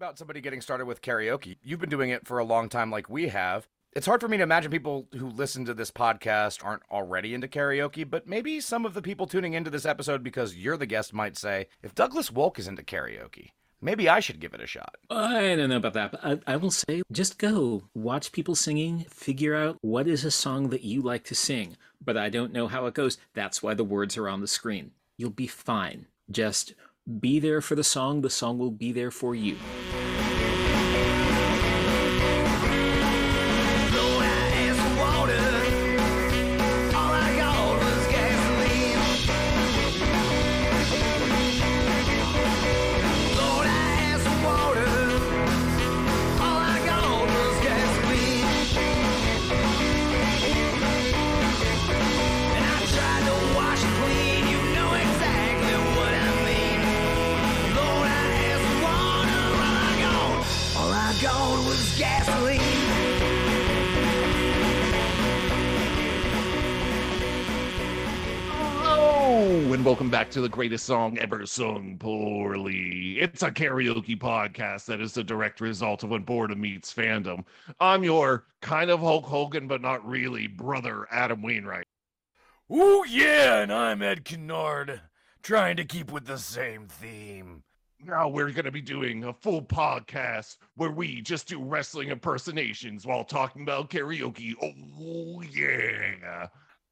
about somebody getting started with karaoke? You've been doing it for a long time, like we have. It's hard for me to imagine people who listen to this podcast aren't already into karaoke, but maybe some of the people tuning into this episode because you're the guest might say, if Douglas Wolk is into karaoke, maybe I should give it a shot. I don't know about that, but I, I, will say just go watch people singing, figure out what is a song that you like to sing, but I don't know how it goes. That's why the words are on the screen. You'll be fine. Just be there for the song, the song will be there for you. Back to the greatest song ever sung poorly. It's a karaoke podcast that is the direct result of when boredom meets fandom. I'm your kind of Hulk Hogan, but not really, brother Adam Wainwright. Ooh, yeah, and I'm Ed Kennard, trying to keep with the same theme. Now we're going to be doing a full podcast where we just do wrestling impersonations while talking about karaoke. Oh, yeah.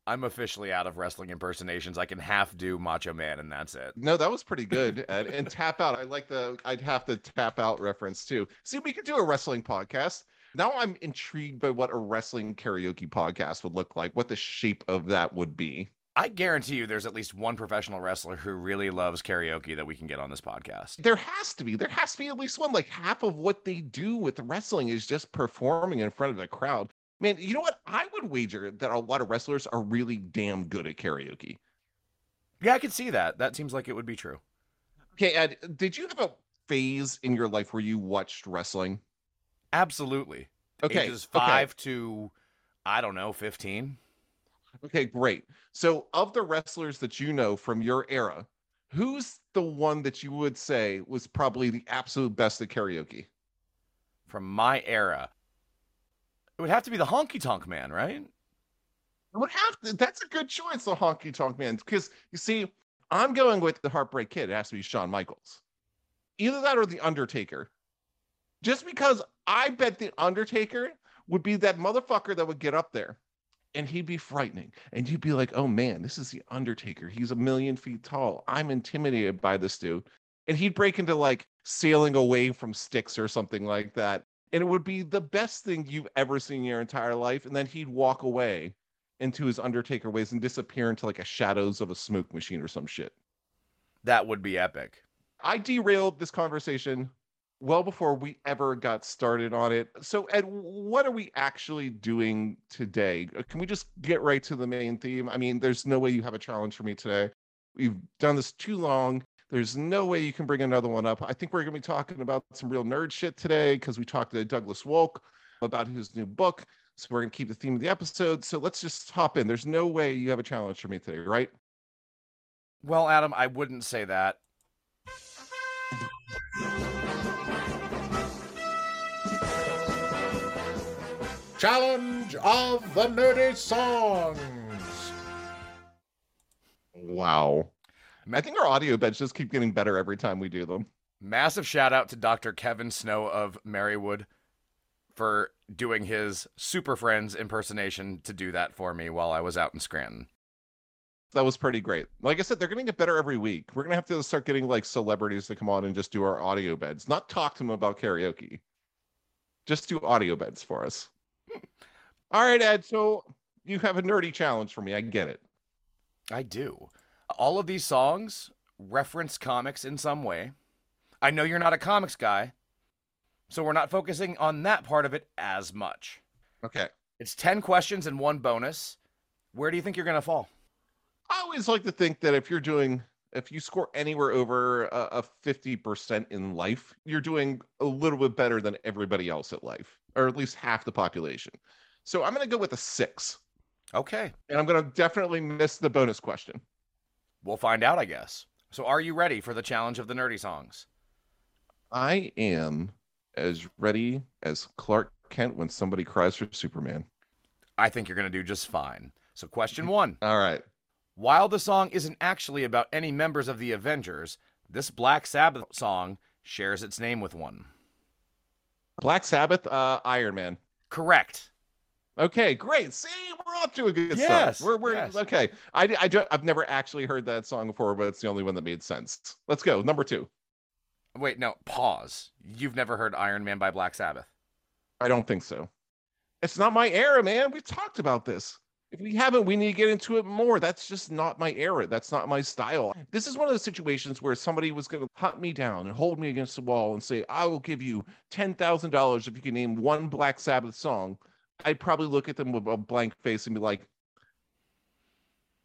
I'm officially out of wrestling impersonations. I can half do Macho Man, and that's it. No, that was pretty good. Ed. and tap out. I like the. I'd have the tap out reference too. See, we could do a wrestling podcast. Now I'm intrigued by what a wrestling karaoke podcast would look like. What the shape of that would be. I guarantee you, there's at least one professional wrestler who really loves karaoke that we can get on this podcast. There has to be. There has to be at least one. Like half of what they do with wrestling is just performing in front of the crowd. Man, you know what? I would wager that a lot of wrestlers are really damn good at karaoke. Yeah, I can see that. That seems like it would be true. Okay, Ed, did you have a phase in your life where you watched wrestling? Absolutely. Okay. Ages five okay. to, I don't know, 15. Okay, great. So, of the wrestlers that you know from your era, who's the one that you would say was probably the absolute best at karaoke? From my era, it would have to be the Honky Tonk Man, right? It would have to. That's a good choice, the Honky Tonk Man, because you see, I'm going with the Heartbreak Kid. It has to be Shawn Michaels. Either that or the Undertaker. Just because I bet the Undertaker would be that motherfucker that would get up there and he'd be frightening. And you'd be like, oh man, this is the Undertaker. He's a million feet tall. I'm intimidated by this dude. And he'd break into like sailing away from Styx or something like that and it would be the best thing you've ever seen in your entire life. And then he'd walk away into his Undertaker ways and disappear into like a shadows of a smoke machine or some shit. That would be epic. I derailed this conversation well before we ever got started on it. So, Ed, what are we actually doing today? Uh, can we just get right to the main theme? I mean, there's no way you have a challenge for me today. We've done this too long. There's no way you can bring another one up. I think we're going to be talking about some real nerd shit today because we talked to Douglas Wolk about his new book. So we're going to keep the theme of the episode. So let's just hop in. There's no way you have a challenge for me today, right? Well, Adam, I wouldn't say that. Challenge of the Nerdy Songs. Wow. I think our audio beds just keep getting better every time we do them. Massive shout out to Dr. Kevin Snow of Marywood for doing his Super Friends impersonation to do that for me while I was out in Scranton. That was pretty great. Like I said, they're going to get better every week. We're going to have to start getting like celebrities to come on and just do our audio beds, not talk to them about karaoke. Just do audio beds for us. All right, Ed. So you have a nerdy challenge for me. I get it. I do all of these songs reference comics in some way. I know you're not a comics guy, so we're not focusing on that part of it as much. Okay. It's 10 questions and one bonus. Where do you think you're going to fall? I always like to think that if you're doing, if you score anywhere over a, a 50% in life, you're doing a little bit better than everybody else at life, or at least half the population. So I'm going to go with a six. Okay. And I'm going to definitely miss the bonus question. We'll find out, I guess. So, are you ready for the challenge of the nerdy songs? I am as ready as Clark Kent when somebody cries for Superman. I think you're going to do just fine. So, question one All right. While the song isn't actually about any members of the Avengers, this Black Sabbath song shares its name with one. Black Sabbath, uh, Iron Man. Correct. Okay, great. See, we're off to a good Yes, start. We're, we're yes. okay. I, I don't, I've never actually heard that song before, but it's the only one that made sense. Let's go. Number two. Wait, no, pause. You've never heard Iron Man by Black Sabbath? I don't think so. It's not my era, man. We've talked about this. If we haven't, we need to get into it more. That's just not my era. That's not my style. This is one of those situations where somebody was going to hunt me down and hold me against the wall and say, I will give you $10,000 if you can name one Black Sabbath song. I'd probably look at them with a blank face and be like,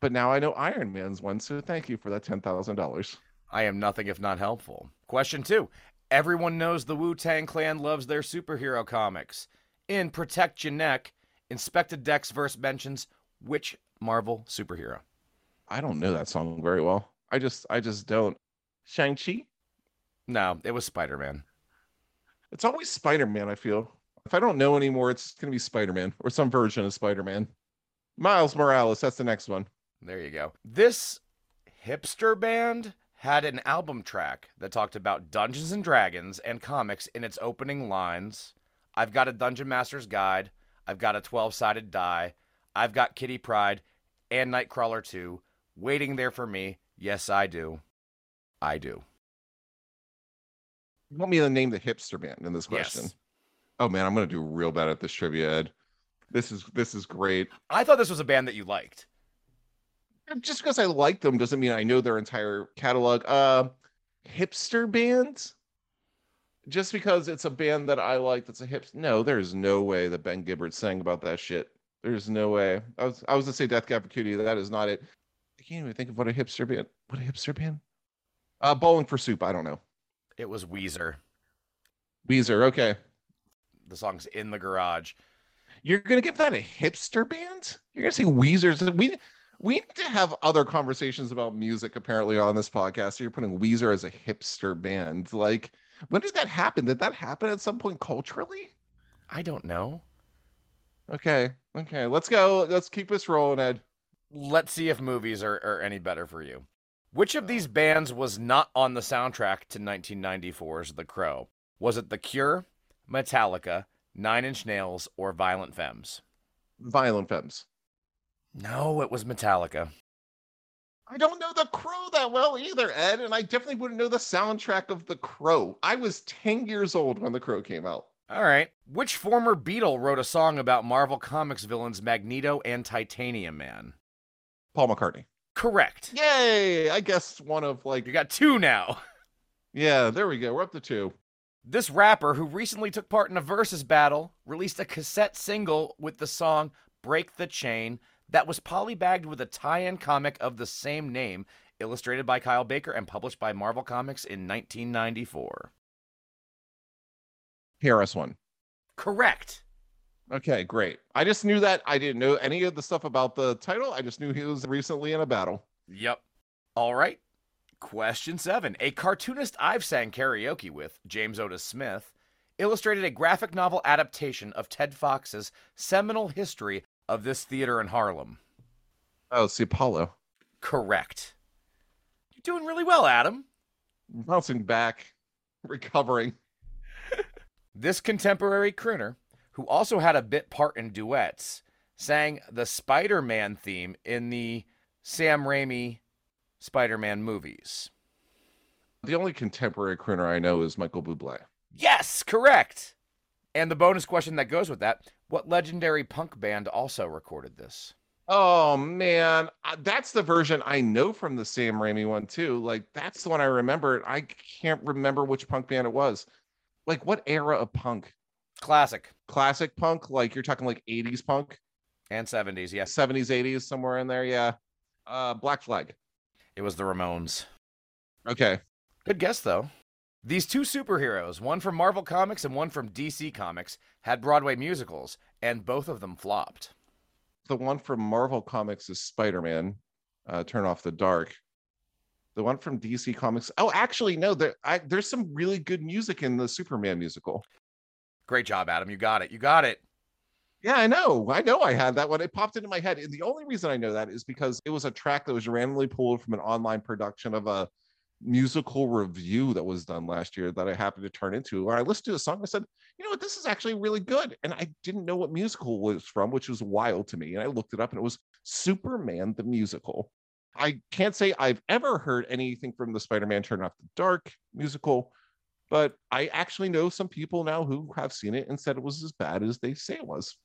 but now I know Iron Man's one. So thank you for that $10,000. I am nothing if not helpful. Question two. Everyone knows the Wu Tang Clan loves their superhero comics. In Protect Your Neck, Inspectah Deck's verse mentions which Marvel superhero? I don't know that song very well. I just, I just don't. Shang-Chi? No, it was Spider Man. It's always Spider Man, I feel. If I don't know anymore, it's going to be Spider Man or some version of Spider Man. Miles Morales, that's the next one. There you go. This hipster band had an album track that talked about Dungeons and Dragons and comics in its opening lines. I've got a Dungeon Master's Guide. I've got a 12 sided die. I've got Kitty Pryde and Nightcrawler 2 waiting there for me. Yes, I do. I do. You want me to name the hipster band in this question? Yes. Oh man, I'm to do real bad at this trivia, Ed. This is this is great. I thought this was a band that you liked. Just because I like them doesn't mean I know their entire catalog. Uh, hipster bands. Just because it's a band that I like, that's a hip. No, there's no way that Ben Gibbard sang about that shit. There's no way. I was I was gonna say Death Cab for Cutie. That is not it. I can't even think of what a hipster band. What a hipster band? Uh, Bowling for Soup. I don't know. It was Weezer. Weezer. Okay, The song's In the Garage. you're gonna give that a hipster band? You're gonna say Weezer's? We we need to have other conversations about music apparently on this podcast. So you're putting Weezer as a hipster band. Like, when did that happen? Did that happen at some point culturally? I don't know. Okay, okay, let's go. Let's keep this rolling, Ed. Let's see if movies are, are any better for you. Which of these bands was not on the soundtrack to 1994's The Crow? Was it The Cure, Metallica, Nine Inch Nails, or Violent Femmes? Violent Femmes. No, it was Metallica. I don't know The Crow that well either, Ed, and I definitely wouldn't know the soundtrack of The Crow. I was 10 years old when The Crow came out. All right. Which former Beatle wrote a song about Marvel Comics villains Magneto and Titanium Man? Paul McCartney. Correct. Yay! I guess one of like, You got two now. yeah, there we go. We're up to two. This rapper, who recently took part in a Verzuz battle, released a cassette single with the song Break the Chain that was polybagged with a tie in comic of the same name, illustrated by Kyle Baker and published by Marvel Comics in 1994. KRS One. Correct. Okay, great. I just knew that. I didn't know any of the stuff about the title. I just knew he was recently in a battle. Yep. All right. Question seven. A cartoonist I've sang karaoke with, James Otis Smith, illustrated a graphic novel adaptation of Ted Fox's seminal history of this theater in Harlem. Oh, see, Apollo. Correct. You're doing really well, Adam. Bouncing back, recovering. This contemporary crooner, who also had a bit part in duets, sang the Spider Man theme in the Sam Raimi Spider Man movies. The only contemporary crooner I know is Michael Bublé. Yes, correct. And the bonus question that goes with that what legendary punk band also recorded this? Oh man, that's the version I know from the Sam Raimi one too. Like that's the one I remember. I can't remember which punk band it was. Like what era of punk? Classic. Classic punk? Like you're talking like 80s punk, And 70s, yeah. 70s, 80s, somewhere in there. Yeah. Uh, Black Flag. It was the Ramones. Okay. Good guess, though. These two superheroes, one from Marvel Comics and one from DC Comics, had Broadway musicals, and both of them flopped. The one from Marvel Comics is Spider Man. Uh, Turn off the dark. The one from DC Comics. Oh, actually, no. There, I, there's some really good music in the Superman musical. Great job, Adam. You got it. You got it. Yeah, I know. I know I had that one. It popped into my head. And the only reason I know that is because it was a track that was randomly pulled from an online production of a musical review that was done last year that I happened to turn into. Where I listened to a song, I said, you know what, this is actually really good. And I didn't know what musical was from, which was wild to me. And I looked it up and it was Superman the Musical. I can't say I've ever heard anything from the Spider Man Turn Off the Dark musical, but I actually know some people now who have seen it and said it was as bad as they say it was.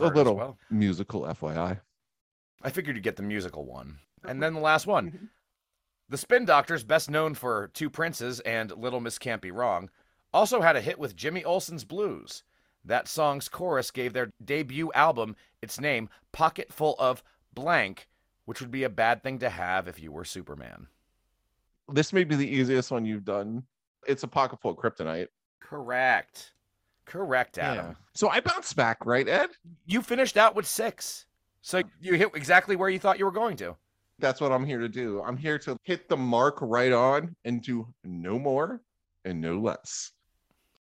A Heard as little well. musical FYI. I figured you'd get the musical one. And uh-huh. then the last one. Mm-hmm. The Spin Doctors, best known for Two Princes and Little Miss Can't Be Wrong, also had a hit with Jimmy Olsen's Blues. That song's chorus gave their debut album its name, Pocket Full of Blank, which would be a bad thing to have if you were Superman. This may be the easiest one you've done. It's a pocket full of kryptonite. Correct. Correct, Adam. So I bounced back, right, Ed? You finished out with six. So you hit exactly where you thought you were going to. That's what I'm here to do. I'm here to hit the mark right on and do no more and no less.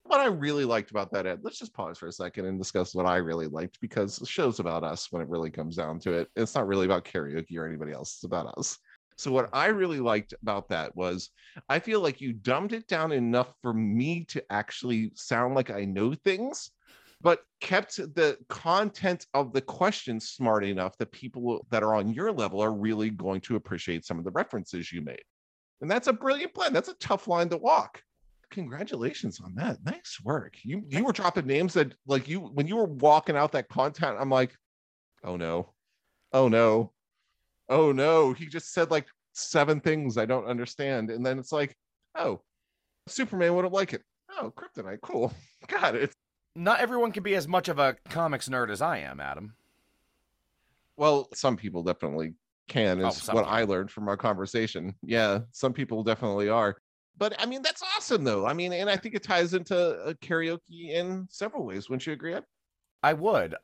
What I really liked about that, Ed, let's just pause for a second and discuss what I really liked because the show's about us when it really comes down to it. It's not really about karaoke or anybody else, it's about us. So, what I really liked about that was I feel like you dumbed it down enough for me to actually sound like I know things, but kept the content of the question smart enough that people that are on your level are really going to appreciate some of the references you made. And that's a brilliant plan. That's a tough line to walk. Congratulations on that. Nice work. You you were dropping names that like you when you were walking out that content, I'm like, oh no. Oh no. Oh no. He just said like seven things I don't understand. And then it's like, oh, Superman wouldn't like it. Oh, kryptonite. Cool. Got it. Not everyone can be as much of a comics nerd as I am, Adam. Well, some people definitely can, Oh, is some what people. I learned from our conversation. Yeah, some people definitely are. But I mean, that's awesome, though. I mean, and I think it ties into uh, karaoke in several ways. Wouldn't you agree? I would.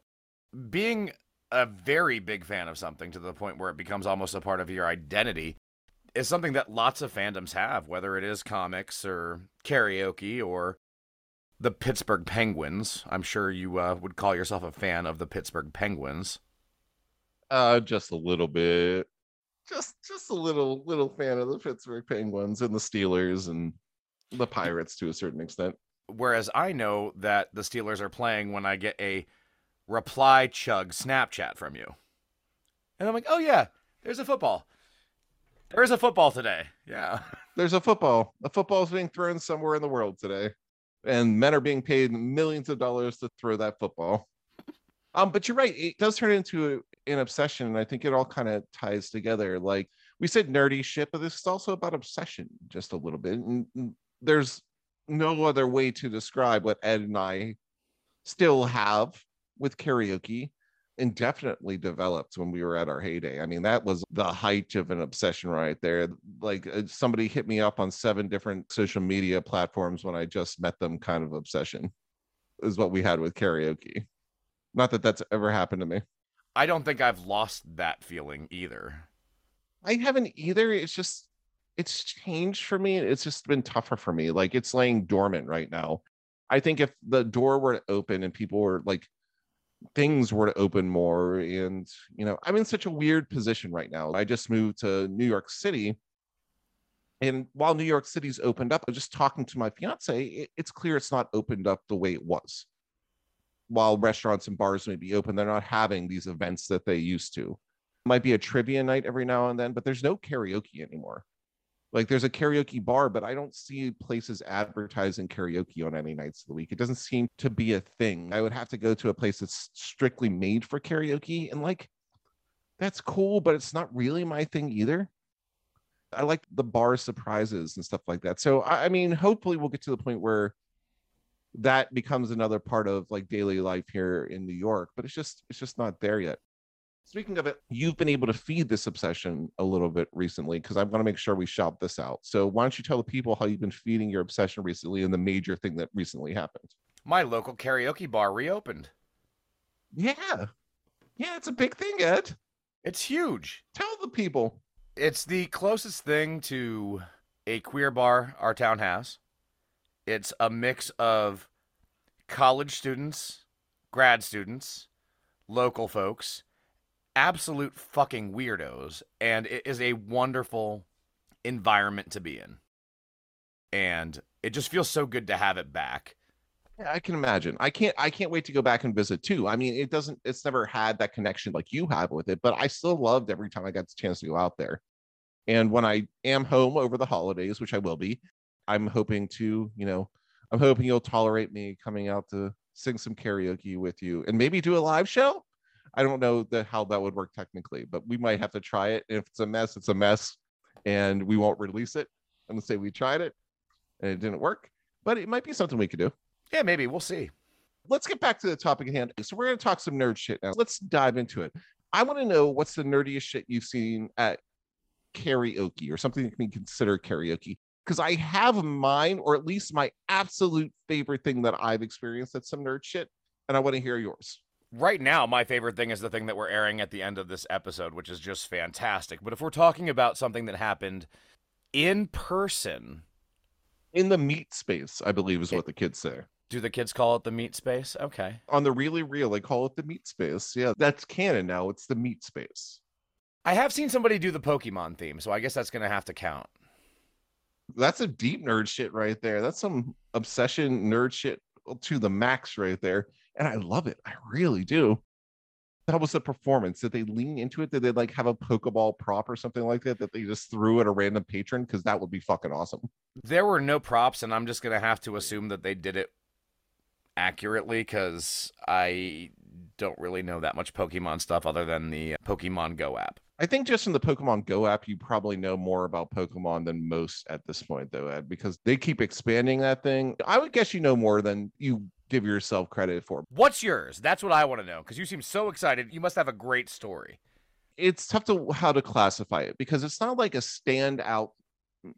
Being a very big fan of something to the point where it becomes almost a part of your identity is something that lots of fandoms have, whether it is comics or karaoke or the Pittsburgh Penguins. I'm sure you uh, would call yourself a fan of the Pittsburgh Penguins. Uh, just a little bit. Just, just a little, little fan of the Pittsburgh Penguins and the Steelers and the Pirates to a certain extent. Whereas I know that the Steelers are playing when I get a reply chug Snapchat from you. And I'm like, oh, yeah, there's a football. There's a football today. Yeah. There's a football. A football is being thrown somewhere in the world today, and men are being paid millions of dollars to throw that football. Um, but you're right; it does turn into an obsession, and I think it all kind of ties together. Like we said, nerdy shit, but this is also about obsession, just a little bit. And and there's no other way to describe what Ed and I still have with karaoke indefinitely developed when we were at our heyday. I mean, that was the height of an obsession right there. Like uh, somebody hit me up on seven different social media platforms when I just met them, kind of obsession is what we had with karaoke. Not that that's ever happened to me. I don't think I've lost that feeling either. I haven't either. It's just, it's changed for me. It's just been tougher for me. Like it's laying dormant right now. I think if the door were to open and people were like, things were to open more and you know i'm in such a weird position right now. I just moved to new york city. And while new york city's opened up I'm just talking to my fiance it, it's clear it's not opened up the way it was. While restaurants and bars may be open they're not having these events that they used to. It might be a trivia night every now and then but there's no karaoke anymore like there's a karaoke bar, but I don't see places advertising karaoke on any nights of the week. It doesn't seem to be a thing. I would have to go to a place that's strictly made for karaoke. And like, that's cool, but it's not really my thing either. I like the bar surprises and stuff like that. So, I, mean, hopefully we'll get to the point where that becomes another part of like daily life here in New York, but it's just, it's just not there yet. Speaking of it, you've been able to feed this obsession a little bit recently because I want to make sure we shout this out. So why don't you tell the people how you've been feeding your obsession recently and the major thing that recently happened? My local karaoke bar reopened. Yeah. Yeah, it's a big thing, Ed. It's huge. Tell the people. It's the closest thing to a queer bar our town has. It's a mix of college students, grad students, local folks, absolute fucking weirdos, and it is a wonderful environment to be in. And it just feels so good to have it back. Yeah, I can imagine. I can't I can't wait to go back and visit too. I mean, it doesn't it's never had that connection like you have with it, but I still loved every time I got the chance to go out there. And when I am home over the holidays, which I will be, I'm hoping to, you know, I'm hoping you'll tolerate me coming out to sing some karaoke with you and maybe do a live show. I don't know the, how that would work technically, but we might have to try it. If it's a mess, it's a mess, and we won't release it. I'm gonna say we tried it and it didn't work, but it might be something we could do. Yeah, maybe. We'll see. Let's get back to the topic at hand. So we're gonna talk some nerd shit now. Let's dive into it. I want to know what's the nerdiest shit you've seen at karaoke or something that can be considered karaoke. Because I have mine, or at least my absolute favorite thing that I've experienced that's some nerd shit, and I want to hear yours. Right now, my favorite thing is the thing that we're airing at the end of this episode, which is just fantastic. But if we're talking about something that happened in person, In the meat space, I believe is what the kids say. do the kids call it the meat space? Okay. On the really real, they call it the meat space. Yeah, that's canon now. It's the meat space. I have seen somebody do the Pokemon theme, so I guess that's going to have to count. That's a deep nerd shit right there. That's some obsession nerd shit to the max right there. And I love it. I really do. That was the performance. Did they lean into it? Did they like have a Pokeball prop or something like that that they just threw at a random patron? Because that would be fucking awesome. There were no props, and I'm just going to have to assume that they did it accurately because I don't really know that much Pokemon stuff other than the Pokemon Go app. I think just in the Pokemon Go app, you probably know more about Pokemon than most at this point, though, Ed, because they keep expanding that thing. I would guess you know more than you give yourself credit for. What's yours? That's what I want to know because you seem so excited. You must have a great story. It's tough to how to classify it because it's not like a standout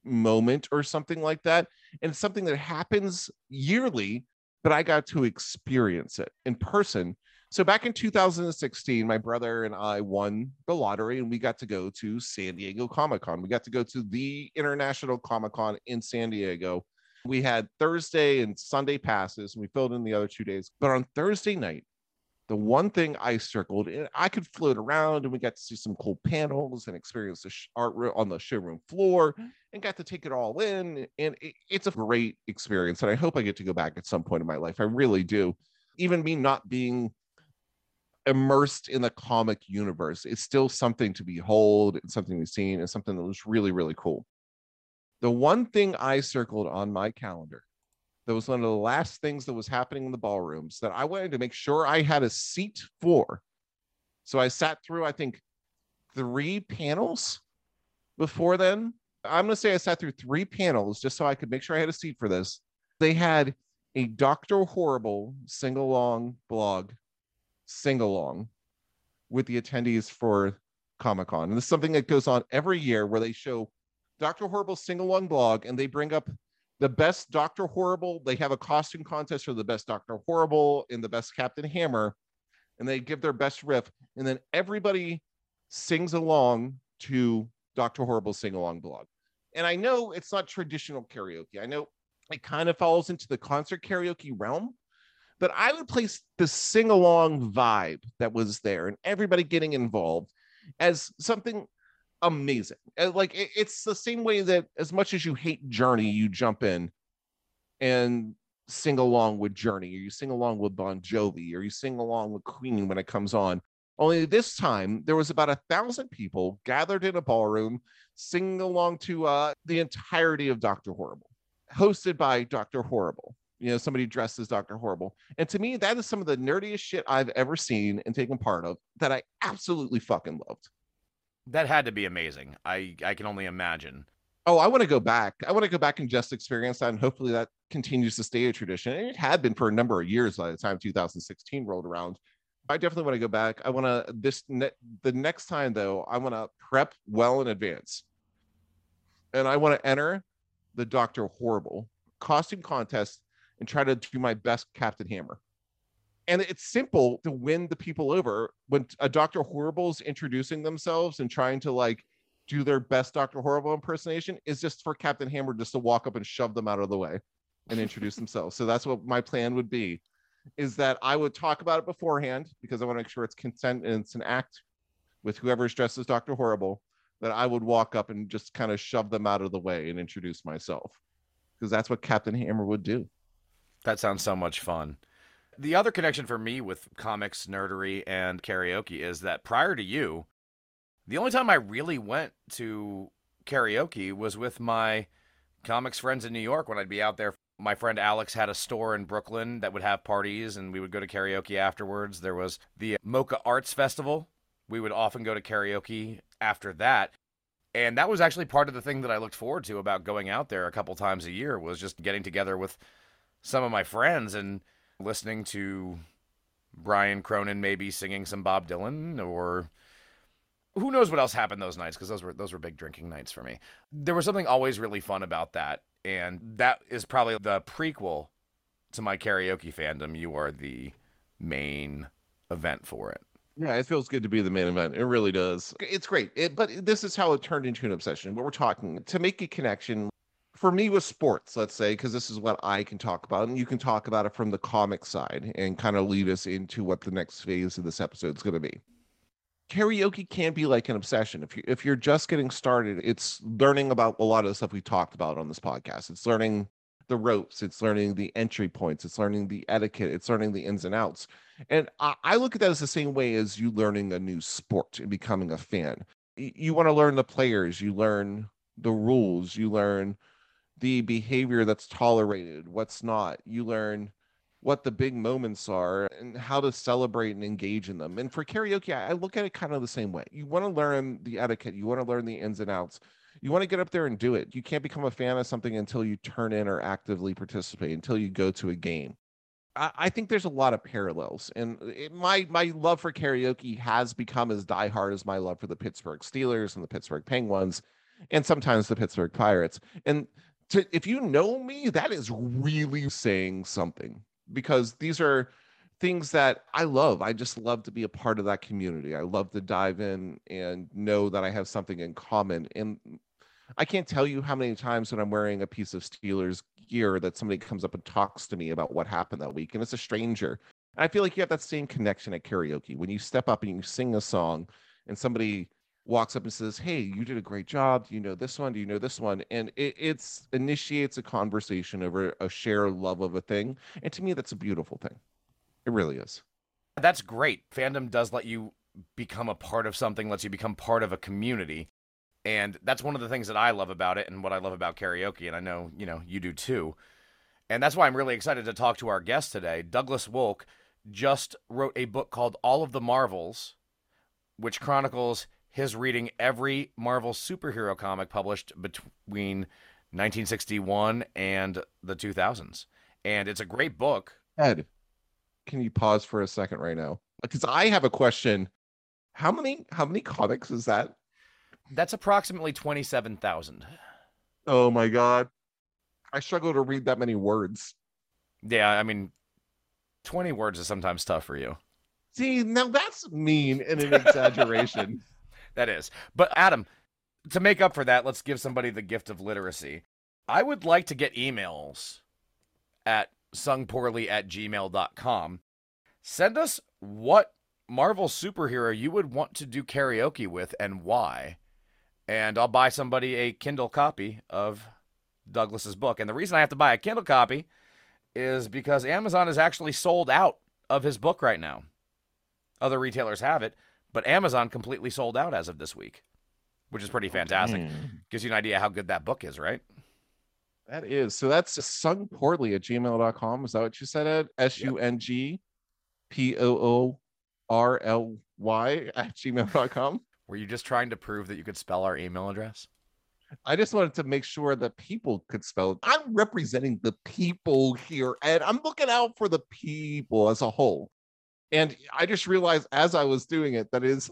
moment or something like that. And it's something that happens yearly, but I got to experience it in person. So back in 2016, my brother and I won the lottery and we got to go to San Diego Comic Con. We got to go to the International Comic Con in San Diego. We had Thursday and Sunday passes and we filled in the other two days. But on Thursday night, the one thing I circled, and I could float around and we got to see some cool panels and experience the sh- art on the showroom floor mm-hmm. and got to take it all in. And it, it's a great experience. And I hope I get to go back at some point in my life. I really do. Even me not being immersed in the comic universe, it's still something to behold and something to see and something that was really, really cool. The one thing I circled on my calendar that was one of the last things that was happening in the ballrooms that I wanted to make sure I had a seat for. So I sat through, I think, three panels before then. I'm going to say I sat through three panels just so I could make sure I had a seat for this. They had a Dr. Horrible sing along blog, sing along with the attendees for Comic Con. And this is something that goes on every year where they show Dr. Horrible sing along blog and they bring up the best Dr. Horrible. They have a costume contest for the best Dr. Horrible and the best Captain Hammer, and they give their best riff. And then everybody sings along to Dr. Horrible sing along blog. And I know it's not traditional karaoke. I know it kind of falls into the concert karaoke realm, but I would place the sing along vibe that was there and everybody getting involved as something amazing. Uh, Like it- it's the same way that as much as you hate Journey, you jump in and sing along with Journey, or you sing along with Bon Jovi, or you sing along with Queen when it comes on. Only this time there was about a thousand people gathered in a ballroom singing along to uh, the entirety of Doctor Horrible, hosted by Doctor Horrible. You know, somebody dressed as Doctor Horrible. And to me, that is some of the nerdiest shit I've ever seen and taken part of that I absolutely fucking loved. That had to be amazing. I I can only imagine. Oh, I want to go back. I want to go back and just experience that. And hopefully that continues to stay a tradition. And it had been for a number of years by the time 2016 rolled around. I definitely want to go back. I want to this ne- the next time though, I want to prep well in advance. And I want to enter the Dr. Horrible costume contest and try to do my best Captain Hammer. And it's simple to win the people over when a Dr. Horrible's introducing themselves and trying to like do their best Dr. Horrible impersonation is just for Captain Hammer just to walk up and shove them out of the way and introduce themselves. So that's what my plan would be. is that I would talk about it beforehand because I want to make sure it's consent and it's an act with whoever's dressed as Dr. Horrible. That I would walk up and just kind of shove them out of the way and introduce myself because that's what Captain Hammer would do. That sounds so much fun. The other connection for me with comics, nerdery, and karaoke is that prior to you, the only time I really went to karaoke was with my comics friends in New York when I'd be out there. My friend Alex had a store in Brooklyn that would have parties, and we would go to karaoke afterwards. There was the MoCCA Arts Festival. We would often go to karaoke after that. And that was actually part of the thing that I looked forward to about going out there a couple times a year was just getting together with some of my friends and listening to Brian Cronin maybe singing some Bob Dylan or who knows what else happened those nights because those were those were big drinking nights for me. There was something always really fun about that, and that is probably the prequel to my karaoke fandom. You are the main event for it. Yeah, it feels good to be the main event. It really does. It's great. It, but this is how it turned into an obsession. What we're talking to make a connection for me with sports, let's say, because this is what I can talk about, and you can talk about it from the comic side and kind of lead us into what the next phase of this episode is going to be karaoke can be like an obsession. If you if you're just getting started, it's learning about a lot of the stuff we talked about on this podcast. It's learning the ropes, it's learning the entry points, it's learning the etiquette, it's learning the ins and outs. And I, I look at that as the same way as you learning a new sport and becoming a fan. You, you want to learn the players, you learn the rules, you learn the behavior that's tolerated, what's not. You learn what the big moments are and how to celebrate and engage in them. And for karaoke, I look at it kind of the same way. You want to learn the etiquette, you want to learn the ins and outs. You want to get up there and do it. You can't become a fan of something until you turn in or actively participate, until you go to a game. I, think there's a lot of parallels, and it, my my love for karaoke has become as diehard as my love for the Pittsburgh Steelers and the Pittsburgh Penguins, and sometimes the Pittsburgh Pirates. And to, if you know me, that is really saying something because these are things that I love. I just love to be a part of that community. I love to dive in and know that I have something in common. And I can't tell you how many times when I'm wearing a piece of Steelers gear that somebody comes up and talks to me about what happened that week, and it's a stranger. And I feel like you have that same connection at karaoke when you step up and you sing a song, and somebody walks up and says, "Hey, you did a great job. Do you know this one? Do you know this one?" And it it's initiates a conversation over a shared love of a thing, and to me, that's a beautiful thing. It really is. That's great. Fandom does let you become a part of something, lets you become part of a community. And that's one of the things that I love about it and what I love about karaoke. And I know, you know, you do too. And that's why I'm really excited to talk to our guest today. Douglas Wolk just wrote a book called All of the Marvels, which chronicles his reading every Marvel superhero comic published between 1961 and the 2000s. And it's a great book. Ed, can you pause for a second right now? Because I have a question. How many how many comics is that? That's approximately 27,000. Oh my god. I struggle to read that many words. Yeah, I mean 20 words is sometimes tough for you. See, now that's mean and an exaggeration. that is. But Adam, to make up for that, let's give somebody the gift of literacy. I would like to get emails at sungpoorly at gmail.com. Send us what Marvel superhero you would want to do karaoke with and why. And I'll buy somebody a Kindle copy of Douglas's book. And the reason I have to buy a Kindle copy is because Amazon is actually sold out of his book right now. Other retailers have it, but Amazon completely sold out as of this week, which is pretty fantastic. Mm. Gives you an idea how good that book is, right? That is. So that's sung poorly at gmail.com. Is that what you said, Ed? S U N G P O O R L Y at gmail.com. Were you just trying to prove that you could spell our email address? I just wanted to make sure that people could spell it. I'm representing the people here, and I'm looking out for the people as a whole. And I just realized as I was doing it that is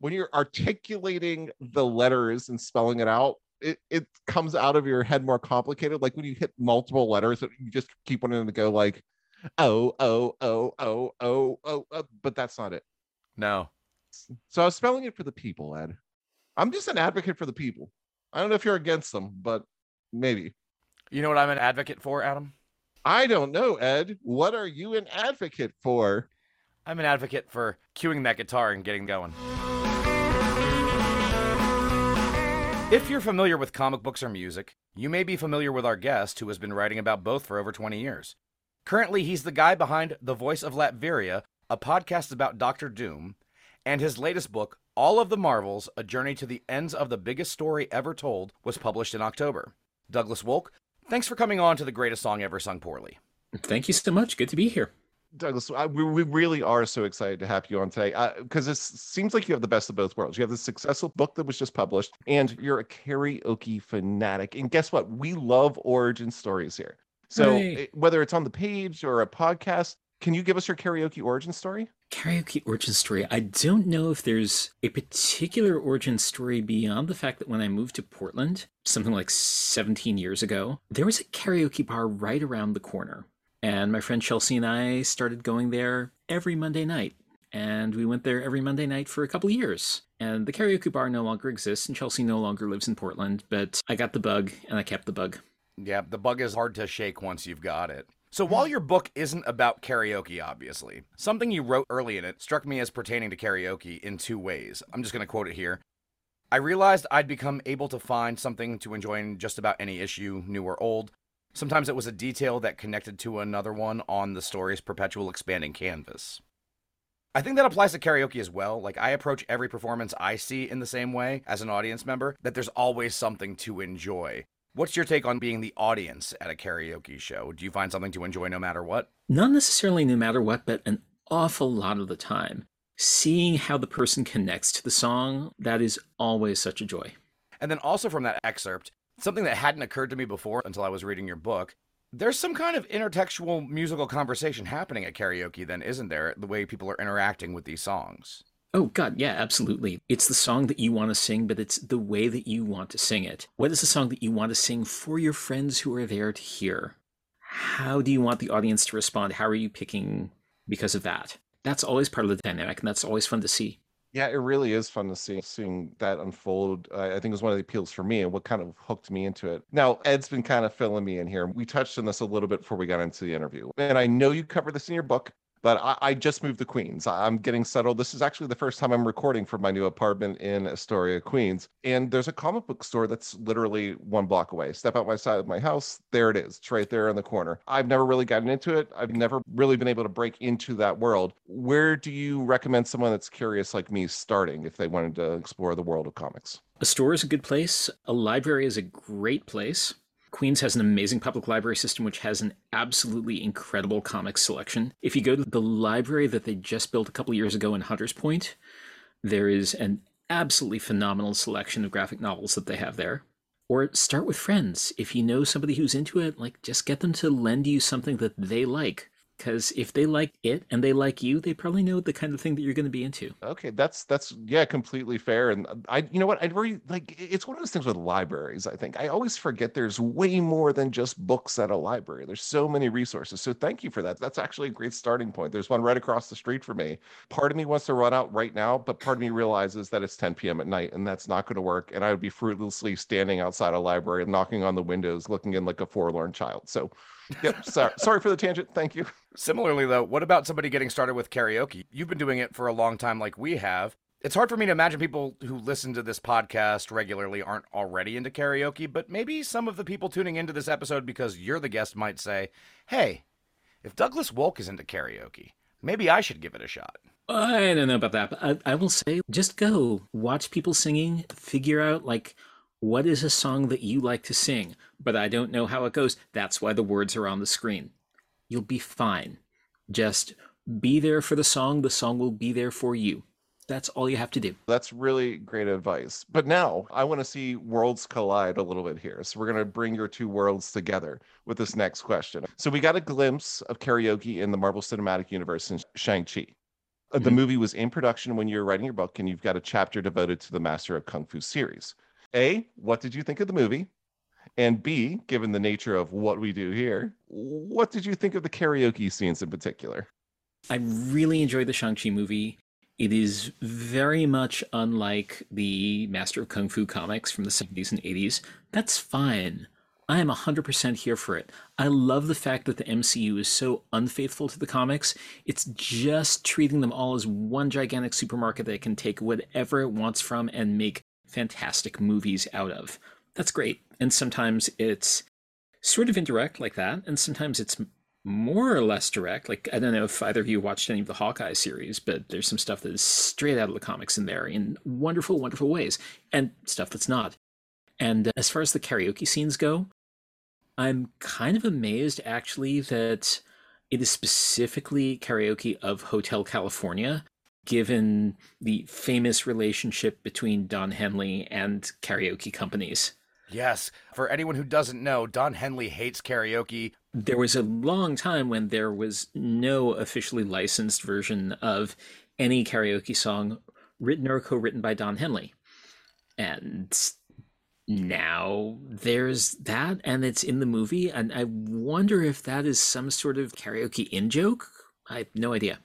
when you're articulating the letters and spelling it out, it, it comes out of your head more complicated. Like when you hit multiple letters, you just keep wanting to go like, oh, oh, oh, oh, oh, oh, oh, but that's not it. No. So I was spelling it for the people, Ed. I'm just an advocate for the people. I don't know if you're against them, but maybe. You know what I'm an advocate for, Adam? I don't know, Ed. What are you an advocate for? I'm an advocate for cueing that guitar and getting going. If you're familiar with comic books or music, you may be familiar with our guest who has been writing about both for over 20 years. Currently, he's the guy behind The Voice of Latveria, a podcast about Doctor Doom, and his latest book, All of the Marvels A Journey to the Ends of the Biggest Story Ever Told, was published in October. Douglas Wolk, thanks for coming on to the greatest song ever sung poorly. Thank you so much. Good to be here. Douglas, I, we, we really are so excited to have you on today uh, because it seems like you have the best of both worlds. You have this successful book that was just published, and you're a karaoke fanatic. And guess what? We love origin stories here. So Hooray. Eh, whether it's on the page or a podcast, can you give us your karaoke origin story? Karaoke origin story. I don't know if there's a particular origin story beyond the fact that when I moved to Portland, something like 17 years ago, there was a karaoke bar right around the corner. And my friend Chelsea and I started going there every Monday night. And we went there every Monday night for a couple years. And the karaoke bar no longer exists, and Chelsea no longer lives in Portland, but I got the bug and I kept the bug. Yeah, the bug is hard to shake once you've got it. So while your book isn't about karaoke, obviously, something you wrote early in it struck me as pertaining to karaoke in two ways. I'm just going to quote it here. I realized I'd become able to find something to enjoy in just about any issue, new or old. Sometimes it was a detail that connected to another one on the story's perpetual expanding canvas. I think that applies to karaoke as well. Like, I approach every performance I see in the same way as an audience member, that there's always something to enjoy. What's your take on being the audience at a karaoke show? Do you find something to enjoy no matter what? not necessarily no matter what, but an awful lot of the time, seeing how the person connects to the song, that is always such a joy. And then also from that excerpt, something that hadn't occurred to me before until I was reading your book, there's some kind of intertextual musical conversation happening at karaoke, then, isn't there? The way people are interacting with these songs. Oh, God, yeah, absolutely. It's the song that you want to sing, but it's the way that you want to sing it. What is the song that you want to sing for your friends who are there to hear? How do you want the audience to respond? How are you picking because of that? That's always part of the dynamic, and that's always fun to see. Yeah, it really is fun to see seeing that unfold. I, I think it was one of the appeals for me and what kind of hooked me into it. Now, Ed's been kind of filling me in here. We touched on this a little bit before we got into the interview. And I know you covered this in your book, but I, I just moved to Queens. I'm getting settled. This is actually the first time I'm recording from my new apartment in Astoria, Queens. And there's a comic book store that's literally one block away. Step out my side of my house, there it is. It's right there in the corner. I've never really gotten into it. I've never really been able to break into that world. Where do you recommend someone that's curious like me starting if they wanted to explore the world of comics? A store is a good place. A library is a great place. Queens has an amazing public library system which has an absolutely incredible comics selection. If you go to the library that they just built a couple years ago in Hunters Point, there is an absolutely phenomenal selection of graphic novels that they have there. Or start with friends. If you know somebody who's into it, like just get them to lend you something that they like. Because if they like it and they like you, they probably know the kind of thing that you're going to be into. Okay, that's that's yeah, completely fair. And uh, I, you know what, I'd really like. It's one of those things with libraries. I think I always forget there's way more than just books at a library. There's so many resources. So thank you for that. That's actually a great starting point. There's one right across the street for me. Part of me wants to run out right now, but part of me realizes that it's 10 p.m. at night, and that's not going to work. And I would be fruitlessly standing outside a library, and knocking on the windows, looking in like a forlorn child. So, yep. sorry, sorry for the tangent. Thank you. Similarly, though, what about somebody getting started with karaoke? You've been doing it for a long time, like we have. It's hard for me to imagine people who listen to this podcast regularly aren't already into karaoke, but maybe some of the people tuning into this episode because you're the guest might say, hey, if Douglas Wolk is into karaoke, maybe I should give it a shot. I don't know about that, but I, I will say just go watch people singing, figure out like what is a song that you like to sing, but I don't know how it goes. That's why the words are on the screen. You'll be fine. Just be there for the song, the song will be there for you. That's all you have to do. That's really great advice. But now I want to see worlds collide a little bit here. So we're going to bring your two worlds together with this next question. So we got a glimpse of karaoke in the Marvel Cinematic Universe in Shang-Chi. Uh, The movie was in production when you were writing your book, and you've got a chapter devoted to the Master of Kung Fu series. A, what did you think of the movie? And B, given the nature of what we do here, what did you think of the karaoke scenes in particular? I really enjoyed the Shang-Chi movie. It is very much unlike the Master of Kung Fu comics from the 70s and 80s. That's fine. I am 100% here for it. I love the fact that the MCU is so unfaithful to the comics. It's just treating them all as one gigantic supermarket that can take whatever it wants from and make fantastic movies out of. That's great. And sometimes it's sort of indirect like that, and sometimes it's more or less direct. Like, I don't know if either of you watched any of the Hawkeye series, but there's some stuff that is straight out of the comics in there in wonderful, wonderful ways, and stuff that's not. And as far as the karaoke scenes go, I'm kind of amazed actually that it is specifically karaoke of Hotel California, given the famous relationship between Don Henley and karaoke companies. Yes. For anyone who doesn't know, Don Henley hates karaoke. There was a long time when there was no officially licensed version of any karaoke song written or co written by Don Henley. And now there's that, and it's in the movie. And I wonder if that is some sort of karaoke in joke. I have no idea.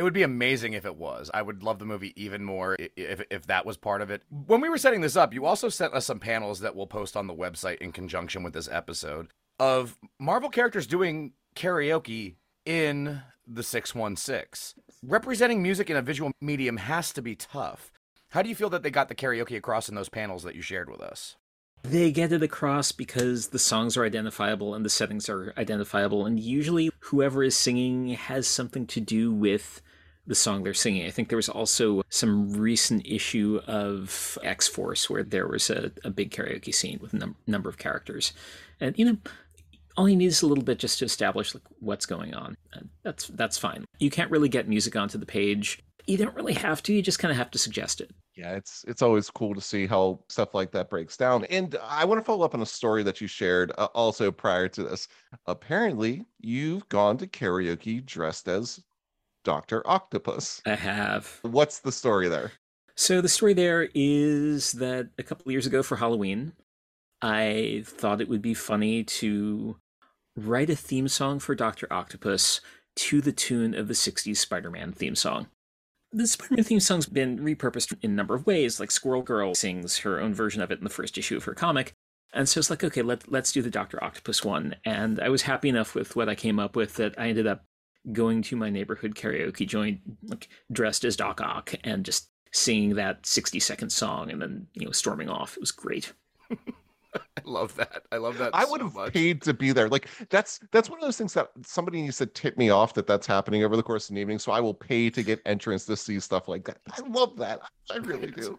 It would be amazing if it was. I would love the movie even more if, if that was part of it. When we were setting this up, you also sent us some panels that we'll post on the website in conjunction with this episode of Marvel characters doing karaoke in the 616. Representing music in a visual medium has to be tough. How do you feel that they got the karaoke across in those panels that you shared with us? They get it across because the songs are identifiable and the settings are identifiable, and usually whoever is singing has something to do with the song they're singing. I think there was also some recent issue of X Force where there was a, a big karaoke scene with a num- number of characters, and you know, all you need is a little bit just to establish like what's going on. And that's that's fine. You can't really get music onto the page. You don't really have to. You just kind of have to suggest it yeah it's it's always cool to see how stuff like that breaks down and i want to follow up on a story that you shared uh, also prior to this apparently you've gone to karaoke dressed as dr octopus i have what's the story there so the story there is that a couple years ago for halloween i thought it would be funny to write a theme song for dr octopus to the tune of the 60s spider-man theme song the Spider-Man theme song's been repurposed in a number of ways. Like Squirrel Girl sings her own version of it in the first issue of her comic. And so it's like, okay, let, let's do the Dr. Octopus one. And I was happy enough with what I came up with that I ended up going to my neighborhood karaoke joint, like dressed as Doc Ock, and just singing that 60 second song and then, you know, storming off. It was great. I love that. I love that. I so would have much. paid to be there. Like that's that's one of those things that somebody needs to tip me off that that's happening over the course of the evening. So I will pay to get entrance to see stuff like that. I love that. I really do.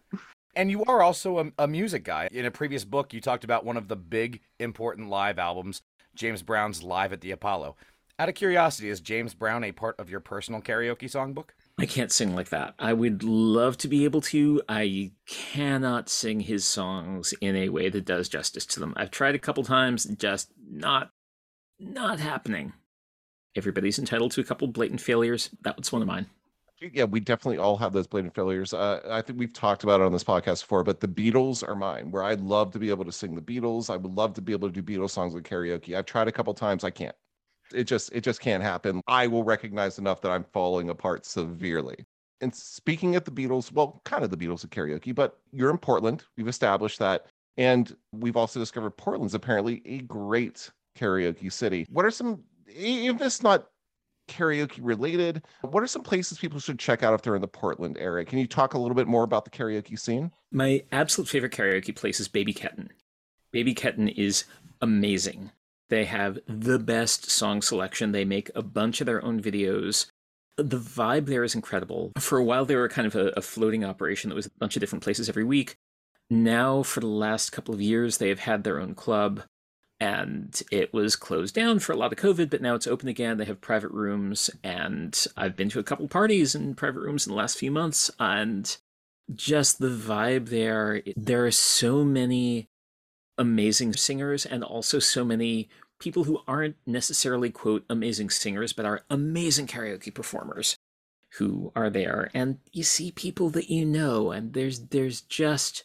And you are also a, a music guy. In a previous book, you talked about one of the big important live albums, James Brown's Live at the Apollo. Out of curiosity, is James Brown a part of your personal karaoke songbook? I can't sing like that. I would love to be able to. I cannot sing his songs in a way that does justice to them. I've tried a couple times, just not not happening. Everybody's entitled to a couple blatant failures. That was one of mine. Yeah, we definitely all have those blatant failures. Uh, I think we've talked about it on this podcast before, but the Beatles are mine. Where I'd love to be able to sing the Beatles. I would love to be able to do Beatles songs with karaoke. I've tried a couple times. I can't it just it just can't happen. I will recognize enough that i'm falling apart severely. And speaking of the beatles well kind of the beatles of karaoke but you're in portland. We've established that. And we've also discovered portland's apparently a great karaoke city. What are some if it's not karaoke related what are some places people should check out if they're in the portland area? Can you talk a little bit more about the karaoke scene? My absolute favorite karaoke place is baby ketten. Baby ketten is amazing they have the best song selection. They make a bunch of their own videos. The vibe there is incredible. For a while, they were kind of a, a floating operation that was a bunch of different places every week. Now, for the last couple of years, they have had their own club and it was closed down for a lot of COVID, but now it's open again. They have private rooms, and I've been to a couple parties in private rooms in the last few months, and just the vibe there. There are so many amazing singers and also so many people who aren't necessarily quote amazing singers but are amazing karaoke performers who are there. And you see people that you know and there's there's just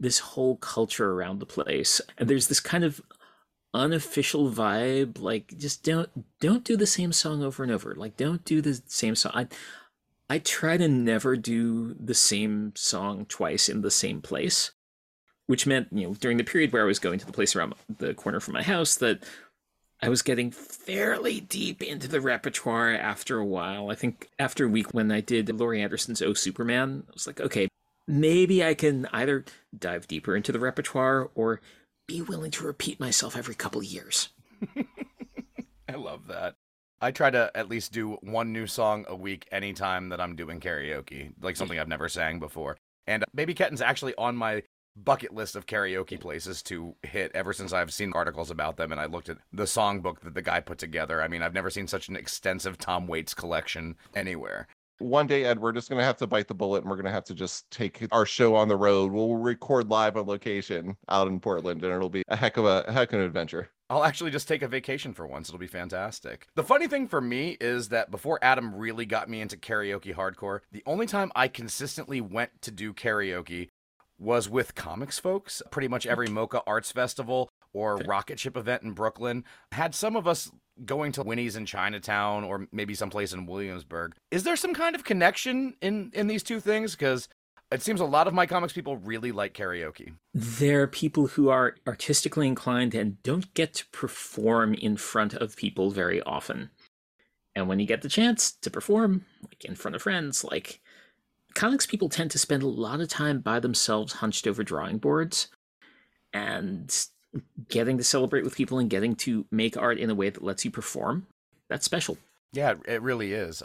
this whole culture around the place. And there's this kind of unofficial vibe like just don't don't do the same song over and over. Like don't do the same song. I i try to never do the same song twice in the same place which meant, you know, during the period where I was going to the place around the corner from my house, that I was getting fairly deep into the repertoire after a while. I think after a week when I did Laurie Anderson's Oh Superman, I was like, okay, maybe I can either dive deeper into the repertoire or be willing to repeat myself every couple years. I love that. I try to at least do one new song a week anytime that I'm doing karaoke, like something I've never sang before. And Baby Ketten's actually on my bucket list of karaoke places to hit ever since I've seen articles about them and I looked at the songbook that the guy put together. I mean, I've never seen such an extensive Tom Waits collection anywhere. One day, Ed, we're just going to have to bite the bullet and we're going to have to just take our show on the road. We'll record live on location out in Portland and it'll be a heck of a, a heck of an adventure. I'll actually just take a vacation for once. It'll be fantastic. The funny thing for me is that before Adam really got me into karaoke hardcore, the only time I consistently went to do karaoke was with comics folks. Pretty much every MoCCA Arts Festival or rocket ship event in Brooklyn had some of us going to Winnie's in Chinatown or maybe someplace in Williamsburg. Is there some kind of connection in in these two things? Because it seems a lot of my comics people really like karaoke. They're people who are artistically inclined and don't get to perform in front of people very often. And when you get the chance to perform, like in front of friends, like comics people tend to spend a lot of time by themselves hunched over drawing boards and getting to celebrate with people and getting to make art in a way that lets you perform. That's special. Yeah it really is.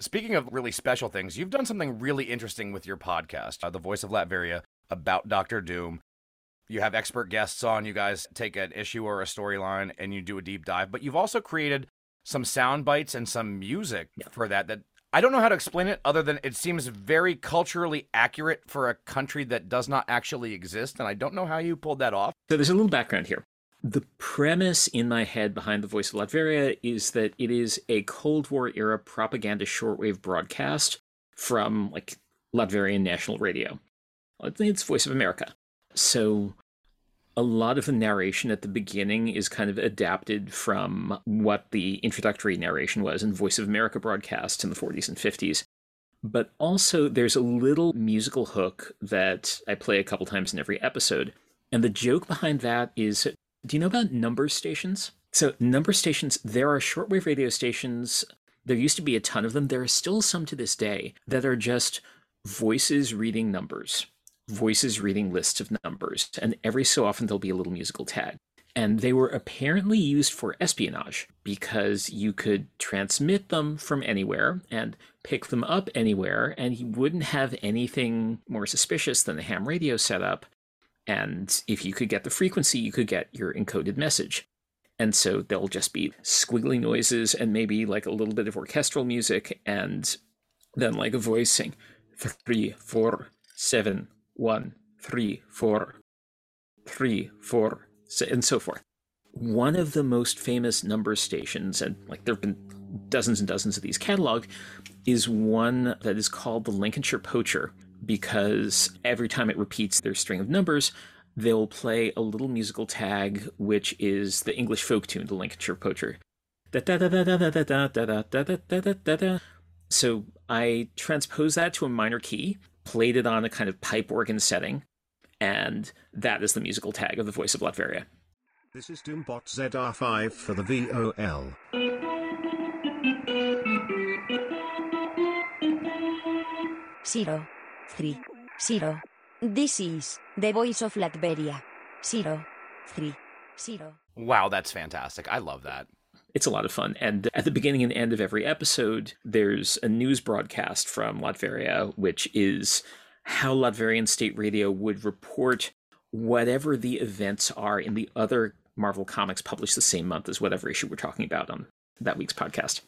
Speaking of really special things you've done something really interesting with your podcast uh, the voice of latveria about dr doom. You have expert guests on you guys take an issue or a storyline and you do a deep dive but you've also created some sound bites and some music yeah. for that that I don't know how to explain it other than it seems very culturally accurate for a country that does not actually exist. And I don't know how you pulled that off. So there's a little background here. The premise in my head behind The Voice of Latveria is that it is a Cold War era propaganda shortwave broadcast from like Latverian national radio. It's Voice of America. So a lot of the narration at the beginning is kind of adapted from what the introductory narration was in Voice of America broadcasts in the 40s and 50s. But also, there's a little musical hook that I play a couple times in every episode. And the joke behind that is do you know about number stations? So, number stations, there are shortwave radio stations. There used to be a ton of them. There are still some to this day that are just voices reading numbers voices reading lists of numbers, and every so often there'll be a little musical tag. And they were apparently used for espionage because you could transmit them from anywhere and pick them up anywhere, and you wouldn't have anything more suspicious than the ham radio setup. And if you could get the frequency, you could get your encoded message. And so there'll just be squiggly noises and maybe like a little bit of orchestral music, and then like a voice saying, three, four, seven, one, three, four, three, four, and so forth. One of the most famous number stations, and like there have been dozens and dozens of these cataloged, is one that is called the Lincolnshire Poacher because every time it repeats their string of numbers, they'll play a little musical tag, which is the English folk tune, the Lincolnshire Poacher. So I transpose that to a minor key played it on a kind of pipe organ setting, and that is the musical tag of the voice of Latveria. This is Doombot ZR5 for the VOL. Zero, three, zero. This is the voice of Latveria. Zero, three, zero. Wow, that's fantastic. I love that. It's a lot of fun. And at the beginning and end of every episode, there's a news broadcast from Latveria, which is how Latverian state radio would report whatever the events are in the other Marvel comics published the same month as whatever issue we're talking about on that week's podcast.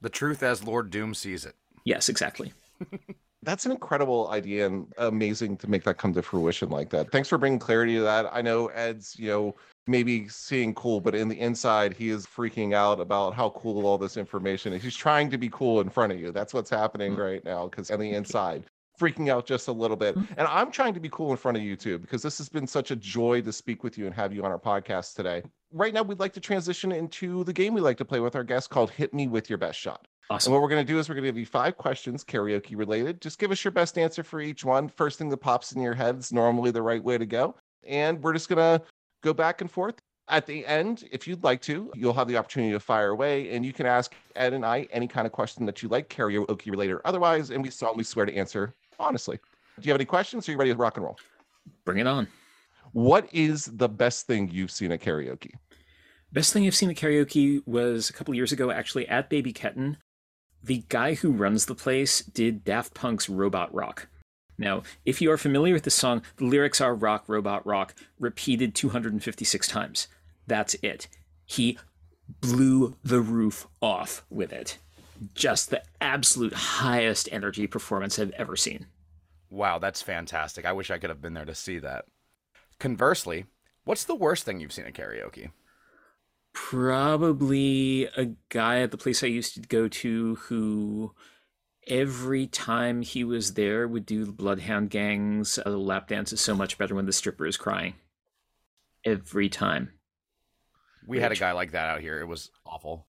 The truth as Lord Doom sees it. Yes, exactly. That's an incredible idea and amazing to make that come to fruition like that. Thanks for bringing clarity to that. I know Ed's, you know, maybe seeing cool, but in the inside, he is freaking out about how cool all this information is. He's trying to be cool in front of you. That's what's happening mm-hmm. right now because on the inside, freaking out just a little bit. Mm-hmm. And I'm trying to be cool in front of you too because this has been such a joy to speak with you and have you on our podcast today. Right now, we'd like to transition into the game we like to play with our guests called Hit Me With Your Best Shot. Awesome. And what we're going to do is we're going to give you five questions karaoke related. Just give us your best answer for each one. First thing that pops in your head is normally the right way to go. And we're just going to go back and forth. At the end, if you'd like to, you'll have the opportunity to fire away and you can ask Ed and I any kind of question that you like, karaoke related or otherwise. And we solemnly swear to answer honestly. Do you have any questions? Are you ready to rock and roll? Bring it on. What is the best thing you've seen at karaoke? Best thing I've seen at karaoke was a couple years ago, actually, at Baby Ketten. The guy who runs the place did Daft Punk's Robot Rock. Now, if you are familiar with the song, the lyrics are rock, robot, rock, repeated 256 times. That's it. He blew the roof off with it. Just the absolute highest energy performance I've ever seen. Wow, that's fantastic. I wish I could have been there to see that. Conversely, what's the worst thing you've seen at karaoke? Probably a guy at the place I used to go to who every time he was there would do the Bloodhound Gang's uh, lap dance is so much better when the stripper is crying. Every time. We had a guy like that out here. It was awful.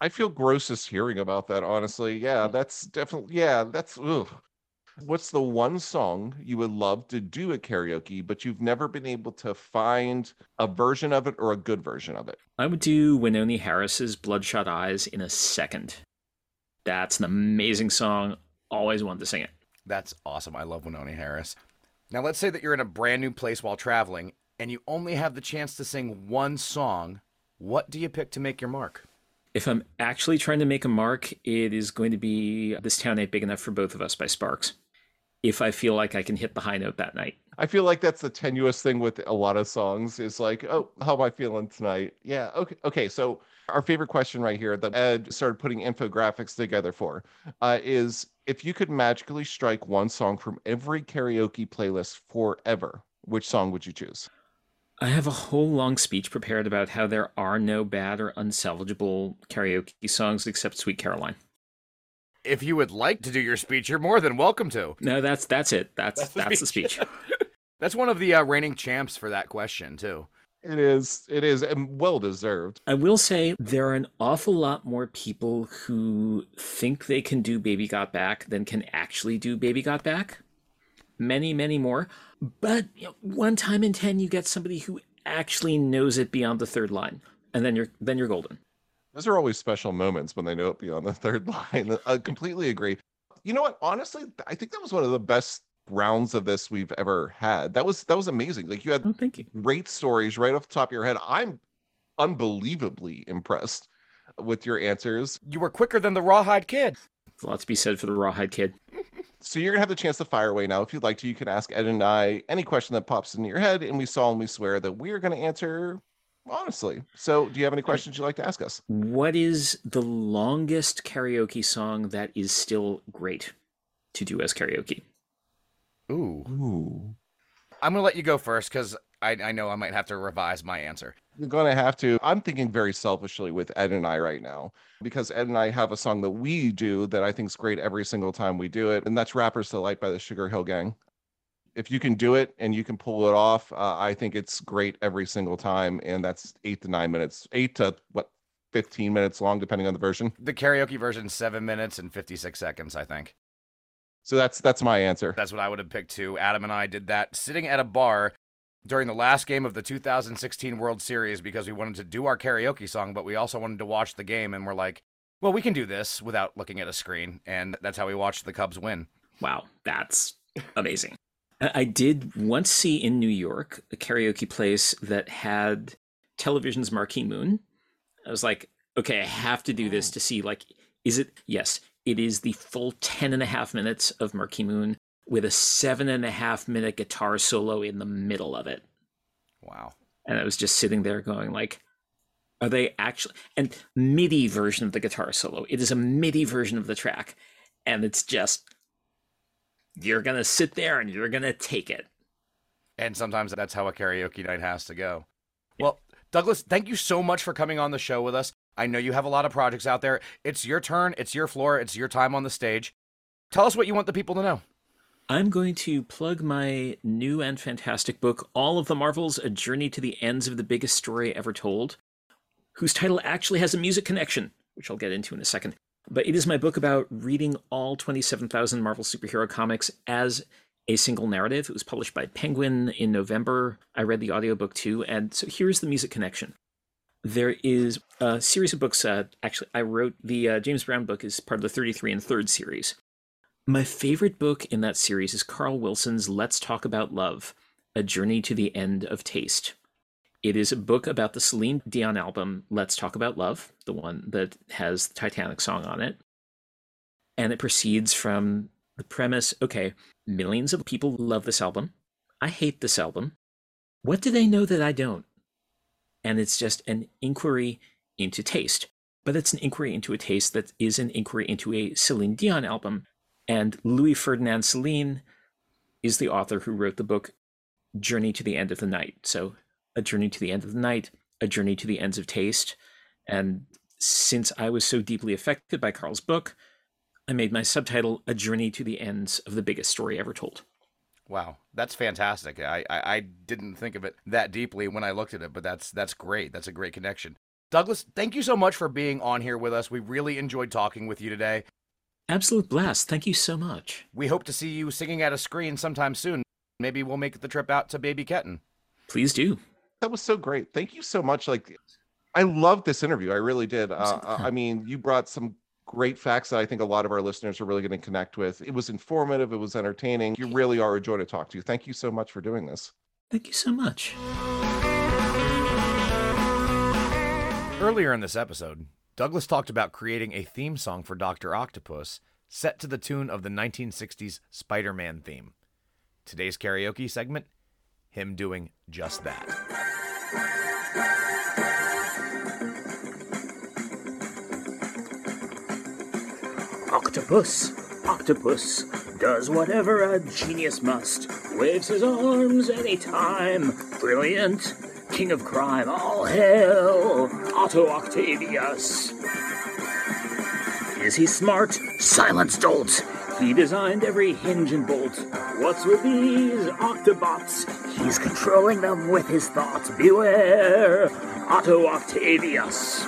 I feel gross just hearing about that, honestly. Yeah, that's definitely, yeah, that's, ugh. What's the one song you would love to do at karaoke, but you've never been able to find a version of it or a good version of it? I would do Wynonie Harris's Bloodshot Eyes in a second. That's an amazing song. Always wanted to sing it. That's awesome. I love Wynonie Harris. Now, let's say that you're in a brand new place while traveling and you only have the chance to sing one song. What do you pick to make your mark? If I'm actually trying to make a mark, it is going to be This Town Ain't Big Enough for Both of Us by Sparks. If I feel like I can hit the high note that night. I feel like that's the tenuous thing with a lot of songs is like, oh, how am I feeling tonight? Yeah, okay, okay. So our favorite question right here that Ed started putting infographics together for uh, is if you could magically strike one song from every karaoke playlist forever, which song would you choose? I have a whole long speech prepared about how there are no bad or unsalvageable karaoke songs except Sweet Caroline. If you would like to do your speech, you're more than welcome to. No, that's that's it. That's that's, the speech. That's one of the uh, reigning champs for that question, too. It is, it is, and well deserved. I will say there are an awful lot more people who think they can do Baby Got Back than can actually do Baby Got Back. Many, many more. But you know, one time in ten, you get somebody who actually knows it beyond the third line, and then you're then you're golden. Those are always special moments when they know it beyond the third line. Uh, I completely agree. You know what? Honestly, I think that was one of the best rounds of this we've ever had. That was that was amazing. Like you had Oh, thank you. great stories right off the top of your head. I'm unbelievably impressed with your answers. You were quicker than the Rawhide Kid. There's a lot to be said for the Rawhide Kid. So you're gonna have the chance to fire away now. If you'd like to, you can ask Ed and I any question that pops into your head, and we solemnly swear that we are gonna answer honestly. So do you have any questions you'd like to ask us? What is the longest karaoke song that is still great to do as karaoke? Ooh. Ooh. I'm going to let you go first because I, I know I might have to revise my answer. You're gonna have to. I'm thinking very selfishly with Ed and I right now because Ed and I have a song that we do that I think is great every single time we do it, and that's "Rappers Delight" by the Sugar Hill Gang. If you can do it and you can pull it off, uh, I think it's great every single time, and that's eight to nine minutes, eight to what, fifteen minutes long, depending on the version. The karaoke version, seven minutes and 56 seconds, I think. So that's that's my answer. That's what I would have picked too. Adam and I did that sitting at a bar during the last game of the 2016 World Series because we wanted to do our karaoke song, but we also wanted to watch the game, and we're like, well, we can do this without looking at a screen, and that's how we watched the Cubs win. Wow, that's amazing. I did once see in New York a karaoke place that had television's Marquee Moon. I was like, okay, I have to do this oh. to see, like, is it? Yes, it is the full 10 and a half minutes of Marquee Moon with a seven and a half minute guitar solo in the middle of it. Wow. And I was just sitting there going, like, are they actually and MIDI version of the guitar solo? It is a MIDI version of the track, and it's just you're gonna sit there and you're gonna take it. And sometimes that's how a karaoke night has to go. Well, Douglas, thank you so much for coming on the show with us. I know you have a lot of projects out there. It's your turn, it's your floor, it's your time on the stage. Tell us what you want the people to know. I'm going to plug my new and fantastic book, All of the Marvels A Journey to the Ends of the Biggest Story Ever Told, whose title actually has a music connection. which I'll get into in a second. But it is my book about reading all 27,000 Marvel superhero comics as a single narrative. It was published by Penguin in November. I read the audiobook too. And so here's the music connection. There is a series of books. Uh, actually, I wrote the uh, James Brown book is part of the 33 and Third series. My favorite book in that series is Carl Wilson's Let's Talk About Love A Journey to the End of Taste. It is a book about the Celine Dion album Let's Talk About Love, the one that has the Titanic song on it. And it proceeds from the premise okay, millions of people love this album. I hate this album. What do they know that I don't? And it's just an inquiry into taste. But it's an inquiry into a taste that is an inquiry into a Celine Dion album. And Louis Ferdinand Celine is the author who wrote the book Journey to the End of the Night. So, A Journey to the End of the Night, A Journey to the Ends of Taste. And since I was so deeply affected by Carl's book, I made my subtitle A Journey to the Ends of the Biggest Story Ever Told. Wow, that's fantastic. I, I, I didn't think of it that deeply when I looked at it, but that's that's great. That's a great connection. Douglas, thank you so much for being on here with us. We really enjoyed talking with you today. Absolute blast. Thank you so much. We hope to see you singing at a screen sometime soon. Maybe we'll make the trip out to Baby Ketten. Please do. That was so great. Thank you so much. Like, I loved this interview. I really did. Uh, I mean, you brought some great facts that I think a lot of our listeners are really going to connect with. It was informative, it was entertaining. You really are a joy to talk to. Thank you so much for doing this. Thank you so much. Earlier in this episode, Douglas talked about creating a theme song for Dr. Octopus set to the tune of the 1960s Spider Man theme. Today's karaoke segment him doing just that. Octopus, octopus, does whatever a genius must. Waves his arms anytime. Brilliant, king of crime, all hail, Otto Octavius. Is he smart? Silence dolt. He designed every hinge and bolt. What's with these Octobots? He's controlling them with his thoughts. Beware, Otto Octavius.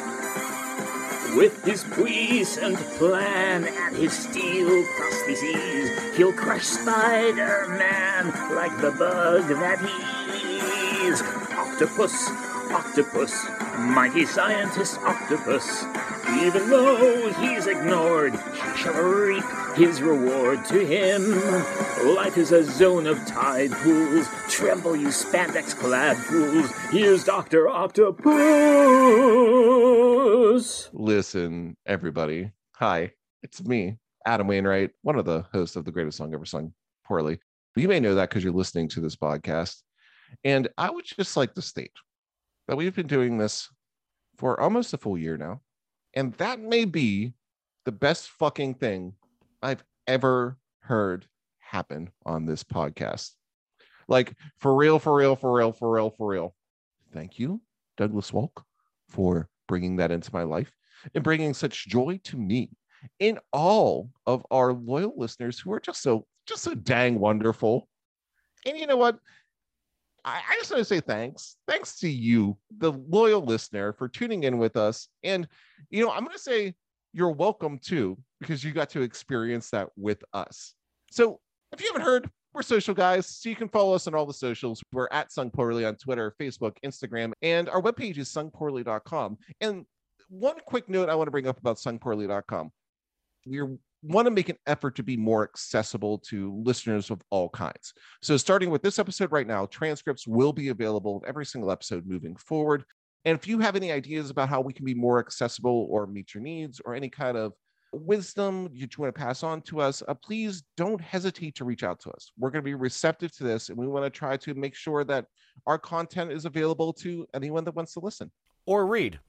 With his puissant plan and his steel prostheses, he'll crush Spider-Man like the bug that he is. Octopus, octopus, mighty scientist octopus. Even though he's ignored, he shall reap his reward to him. Life is a zone of tide pools. Tremble, you spandex clad fools. Here's Dr. Octopus. Listen, everybody. Hi, it's me, Adam Wainwright, one of the hosts of The Greatest Song Ever Sung Poorly. You may know that because you're listening to this podcast. And I would just like to state that we've been doing this for almost a full year now. And that may be the best fucking thing I've ever heard happen on this podcast. Like, for real, for real, for real, for real, for real. Thank you, Douglas Wolk, for bringing that into my life and bringing such joy to me in all of our loyal listeners who are just so, just so dang wonderful. And you know what? I, I just want to say thanks. Thanks to you, the loyal listener, for tuning in with us. And, you know, I'm going to say you're welcome too, because you got to experience that with us. So if you haven't heard, we're social guys, so you can follow us on all the socials. We're at Sung Poorly on Twitter, Facebook, Instagram, and our webpage is sungpoorly.com. And one quick note I want to bring up about sungpoorly.com. We want to make an effort to be more accessible to listeners of all kinds. So, starting with this episode right now, transcripts will be available of every single episode moving forward. And if you have any ideas about how we can be more accessible or meet your needs or any kind of wisdom you want to pass on to us, uh, please don't hesitate to reach out to us. We're going to be receptive to this and we want to try to make sure that our content is available to anyone that wants to listen Or read.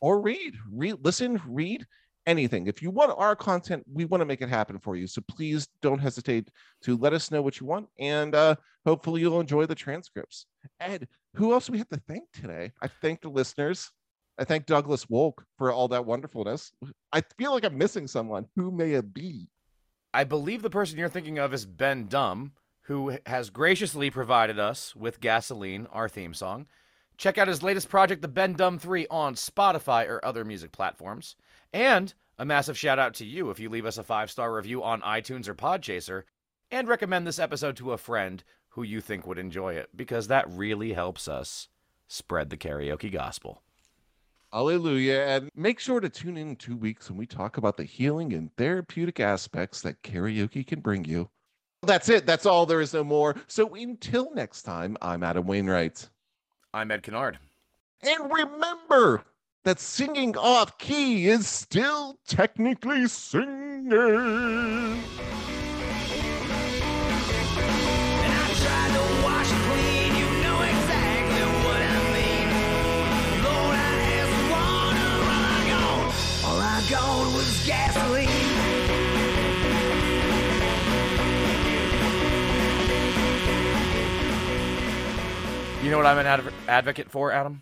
or read, read, listen, read anything. If you want our content, we want to make it happen for you. So please don't hesitate to let us know what you want, and uh, hopefully you'll enjoy the transcripts. Ed, who else do we have to thank today? I thank the listeners. I thank Douglas Wolk for all that wonderfulness. I feel like I'm missing someone. Who may it be? I believe the person you're thinking of is Ben Dumb, who has graciously provided us with Gasoline, our theme song. Check out his latest project, The Ben Dumb 3, on Spotify or other music platforms. And a massive shout out to you if you leave us a five star review on iTunes or Podchaser and recommend this episode to a friend who you think would enjoy it, because that really helps us spread the karaoke gospel. Hallelujah. And make sure to tune in in two weeks when we talk about the healing and therapeutic aspects that karaoke can bring you. That's it. That's all. There is no more. So until next time, I'm Adam Wainwright. I'm Ed Kennard. And remember that singing off key is still technically singing. And I tried to wash it clean, you know what I mean. Lord, I had some water, all I got, all I got was gasoline. You know what I'm an adv- advocate for, Adam?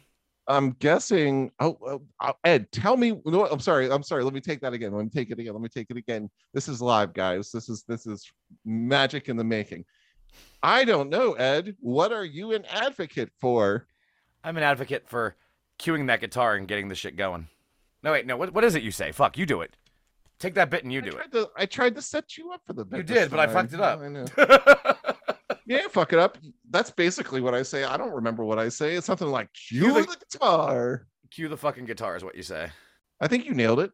I'm guessing. Oh, oh, oh, Ed, tell me. No, I'm sorry. I'm sorry. Let me take that again. Let me take it again. Let me take it again. This is live, guys. This is this is magic in the making. I don't know, Ed. What are you an advocate for? I'm an advocate for cueing that guitar and getting the shit going. No, wait, no. What, what is it you say? Fuck, you do it. Take that bit and you I do it. to I tried to set you up for the bit. You did, but I fucked it up. I know. Yeah, fuck it up. That's basically what I say. I don't remember what I say. It's something like cue You the guitar. Cue the fucking guitar is what you say. I think you nailed it.